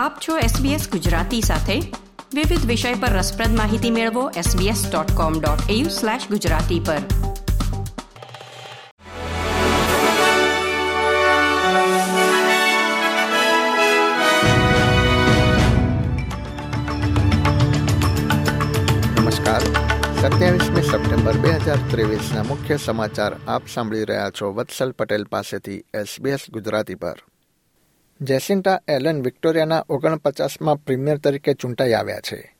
આપ છો SBS ગુજરાતી સાથે. વિવિધ વિષય પર રસપ્રદ માહિતી મેળવો sbs.com.au/gujarati પર. નમસ્કાર. સત્યાવીસમી સપ્ટેમ્બર બે હજાર ત્રેવીસના મુખ્ય સમાચાર આપ સાંભળી રહ્યા છો વત્સલ પટેલ પાસેથી એસબીએસ ગુજરાતી પર. જેસિન્ટા એલન વિક્ટોરિયાના ઓગણપચાસમાં પ્રીમિયર તરીકે ચૂંટાઈ આવ્યા છે.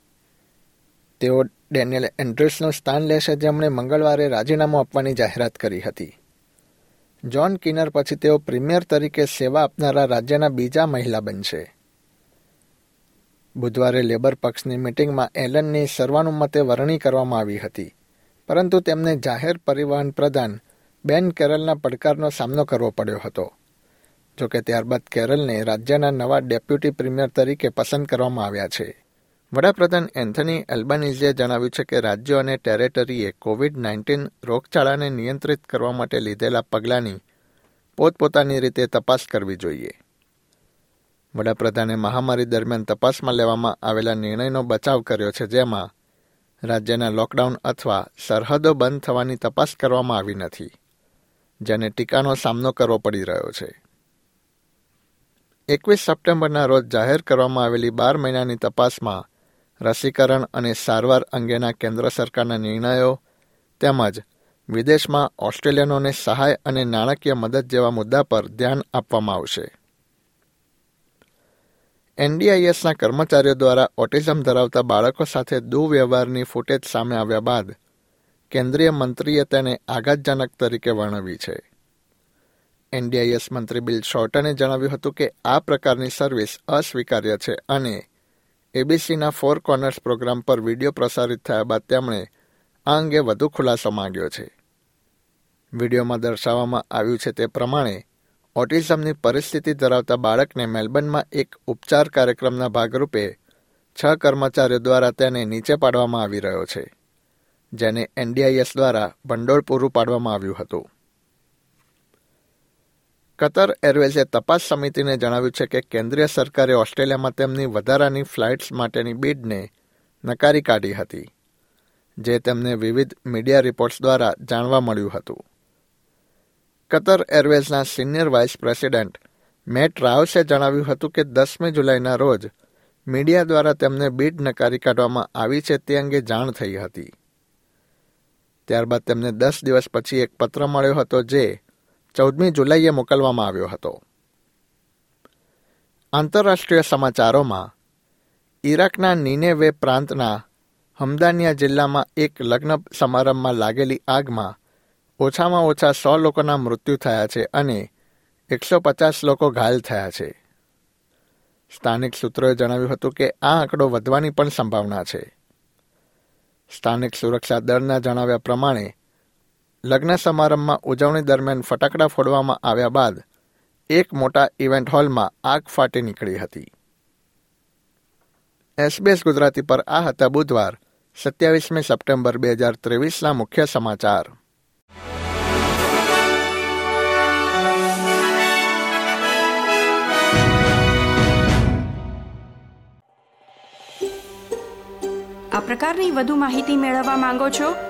તેઓ ડેનિયલ એન્ડ્રુસનું સ્થાન લેશે જેમણે મંગળવારે રાજીનામું આપવાની જાહેરાત કરી હતી. જ્હોન કિનર પછી તેઓ પ્રીમિયર તરીકે સેવા આપનારા રાજ્યના બીજા મહિલા બનશે. બુધવારે લેબર પક્ષની મિટિંગમાં એલનની સર્વાનુમતે વરણી કરવામાં આવી હતી, પરંતુ તેમને જાહેર પરિવહન પ્રધાન બેન કેરલના પડકારનો સામનો કરવો પડ્યો હતો. જોકે ત્યારબાદ કેરલને રાજ્યના નવા ડેપ્યુટી પ્રીમિયર તરીકે પસંદ કરવામાં આવ્યા છે. વડાપ્રધાન એન્થની એલ્બાનીઝીએ જણાવ્યું છે કે રાજ્યો અને ટેરેટરીએ કોવિડ નાઇન્ટીન રોગચાળાને નિયંત્રિત કરવા માટે લીધેલા પગલાંની પોતપોતાની રીતે તપાસ કરવી જોઈએ. વડાપ્રધાને મહામારી દરમિયાન તપાસમાં લેવામાં આવેલા નિર્ણયનો બચાવ કર્યો છે, જેમાં રાજ્યના લોકડાઉન અથવા સરહદો બંધ થવાની તપાસ કરવામાં આવી નથી, જેને ટીકાનો સામનો કરવો પડી રહ્યો છે. એકવીસ સપ્ટેમ્બરના રોજ જાહેર કરવામાં આવેલી બાર મહિનાની તપાસમાં રસીકરણ અને સારવાર અંગેના કેન્દ્ર સરકારના નિર્ણયો તેમજ વિદેશમાં ઓસ્ટ્રેલિયનોને સહાય અને નાણાકીય મદદ જેવા મુદ્દા પર ધ્યાન આપવામાં આવશે. એનડીઆઈએસના કર્મચારીઓ દ્વારા ઓટિઝમ ધરાવતા બાળકો સાથે દુર્વ્યવહારની ફૂટેજ સામે આવ્યા બાદ કેન્દ્રીય મંત્રીએ તેને આઘાતજનક તરીકે વર્ણવી છે. એનડીઆઈએસ મંત્રી બિલ શોર્ટને જણાવ્યું હતું કે આ પ્રકારની સર્વિસ અસ્વીકાર્ય છે અને એબીસીના ફોર કોર્નર્સ પ્રોગ્રામ પર વીડિયો પ્રસારિત થયા બાદ તેમણે આ અંગે વધુ ખુલાસો માંગ્યો છે. વિડીયોમાં દર્શાવવામાં આવ્યું છે તે પ્રમાણે, ઓટિઝમની પરિસ્થિતિ ધરાવતા બાળકને મેલબર્નમાં એક ઉપચાર કાર્યક્રમના ભાગરૂપે છ કર્મચારીઓ દ્વારા તેને નીચે પાડવામાં આવી રહ્યો છે, જેને એનડીઆઈએસ દ્વારા ભંડોળ પૂરું પાડવામાં આવ્યું હતું. કતર એરવેઝે તપાસ સમિતિને જણાવ્યું છે કે કેન્દ્રીય સરકારે ઓસ્ટ્રેલિયામાં તેમની વધારાની ફ્લાઇટ્સ માટેની બીડને નકારી કાઢી હતી, જે તેમને વિવિધ મીડિયા રિપોર્ટ્સ દ્વારા જાણવા મળ્યું હતું. કતર એરવેઝના સિનિયર વાઇસ પ્રેસિડેન્ટ મેટ રાવસે જણાવ્યું હતું કે દસમી જુલાઈના રોજ મીડિયા દ્વારા તેમને બીડ નકારી કાઢવામાં આવી છે તે અંગે જાણ થઈ હતી. ત્યારબાદ તેમને દસ દિવસ પછી એક પત્ર મળ્યો હતો જે ચૌદમી જુલાઈએ મોકલવામાં આવ્યો હતો. આંતરરાષ્ટ્રીય સમાચારોમાં ઈરાકના નીનેવે પ્રાંતના હમદાનિયા જિલ્લામાં એક લગ્ન સમારંભમાં લાગેલી આગમાં ઓછામાં ઓછા સો લોકોના મૃત્યુ થયા છે અને એકસો પચાસ લોકો ઘાયલ થયા છે. સ્થાનિક સૂત્રોએ જણાવ્યું હતું કે આ આંકડો વધવાની પણ સંભાવના છે. સ્થાનિક સુરક્ષા દળના જણાવ્યા પ્રમાણે લગ્ન સમારંભમાં ઉજવણી દરમિયાન ફટાકડા ફોડવામાં આવ્યા બાદ એક મોટા ઇવેન્ટ હોલમાં આગ ફાટી નીકળી હતી. એસબીએસ ગુજરાતી પર આ હતા બુધવાર, સત્યાવીસમી સપ્ટેમ્બર બે હજાર ત્રેવીસના મુખ્ય સમાચાર. આ પ્રકારની વધુ માહિતી મેળવવા માંગો છો